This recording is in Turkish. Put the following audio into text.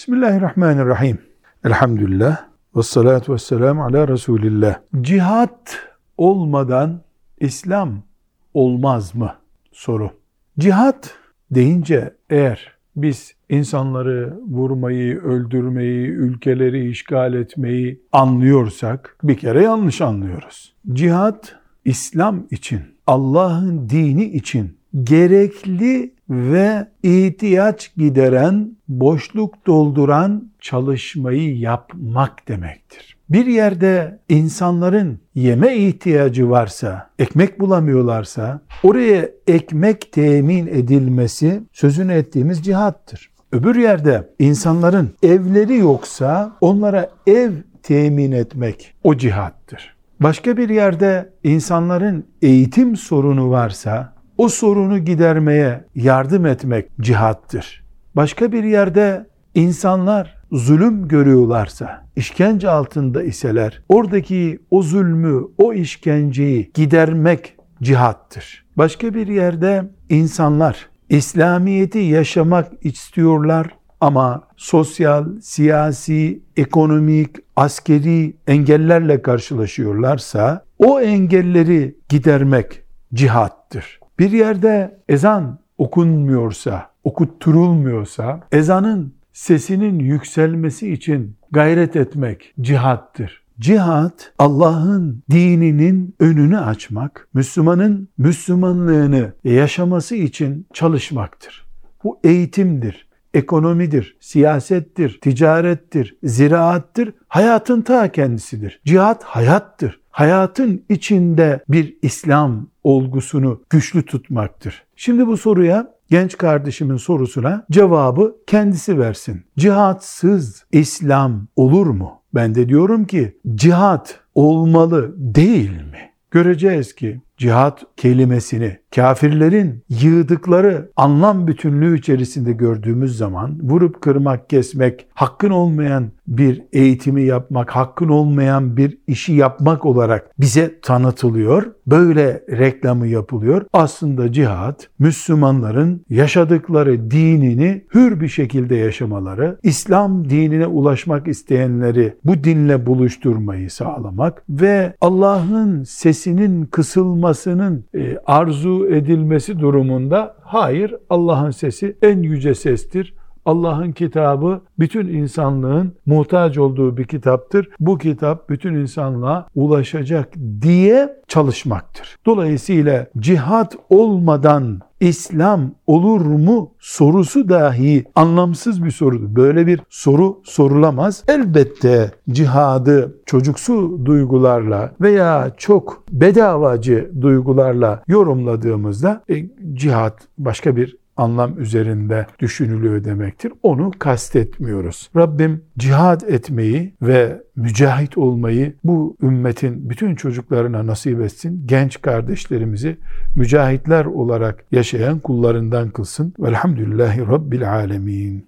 Bismillahirrahmanirrahim. Elhamdülillah. Ve salatu ve selamu ala Resulillah. Cihat olmadan İslam olmaz mı? Soru. Cihat deyince eğer biz insanları vurmayı, öldürmeyi, ülkeleri işgal etmeyi anlıyorsak bir kere yanlış anlıyoruz. Cihat İslam için, Allah'ın dini için gerekli ve ihtiyaç gideren, boşluk dolduran çalışmayı yapmak demektir. Bir yerde insanların yeme ihtiyacı varsa, ekmek bulamıyorlarsa, oraya ekmek temin edilmesi sözünü ettiğimiz cihattır. Öbür yerde insanların evleri yoksa onlara ev temin etmek o cihattır. Başka bir yerde insanların eğitim sorunu varsa o sorunu gidermeye yardım etmek cihattır. Başka bir yerde insanlar zulüm görüyorlarsa, işkence altında iseler, oradaki o zulmü, o işkenceyi gidermek cihattır. Başka bir yerde insanlar İslamiyeti yaşamak istiyorlar ama sosyal, siyasi, ekonomik, askeri engellerle karşılaşıyorlarsa o engelleri gidermek cihattır. Bir yerde ezan okunmuyorsa, okutturulmuyorsa ezanın sesinin yükselmesi için gayret etmek cihattır. Cihat Allah'ın dininin önünü açmak, Müslümanın Müslümanlığını yaşaması için çalışmaktır. Bu eğitimdir, ekonomidir, siyasettir, ticarettir, ziraattir, hayatın ta kendisidir. Cihat hayattır. Hayatın içinde bir İslam olgusunu güçlü tutmaktır. Şimdi bu soruya genç kardeşimin sorusuna cevabı kendisi versin. Cihatsız İslam olur mu? Ben de diyorum ki cihat olmalı değil mi? Göreceğiz ki cihat kelimesini kafirlerin yığdıkları anlam bütünlüğü içerisinde gördüğümüz zaman vurup kırmak, kesmek, hakkın olmayan bir eğitimi yapmak, hakkın olmayan bir işi yapmak olarak bize tanıtılıyor. Böyle reklamı yapılıyor. Aslında cihat Müslümanların yaşadıkları dinini hür bir şekilde yaşamaları, İslam dinine ulaşmak isteyenleri bu dinle buluşturmayı sağlamak ve Allah'ın sesinin kısılmasının e, edilmesi durumunda hayır Allah'ın sesi en yüce sestir. Allah'ın kitabı bütün insanlığın muhtaç olduğu bir kitaptır. Bu kitap bütün insanlığa ulaşacak diye çalışmaktır. Dolayısıyla cihat olmadan İslam olur mu sorusu dahi anlamsız bir sorudur. Böyle bir soru sorulamaz. Elbette cihadı çocuksu duygularla veya çok bedavacı duygularla yorumladığımızda e, cihat başka bir anlam üzerinde düşünülüyor demektir. Onu kastetmiyoruz. Rabbim cihad etmeyi ve mücahit olmayı bu ümmetin bütün çocuklarına nasip etsin. Genç kardeşlerimizi mücahitler olarak yaşayan kullarından kılsın. Velhamdülillahi Rabbil Alemin.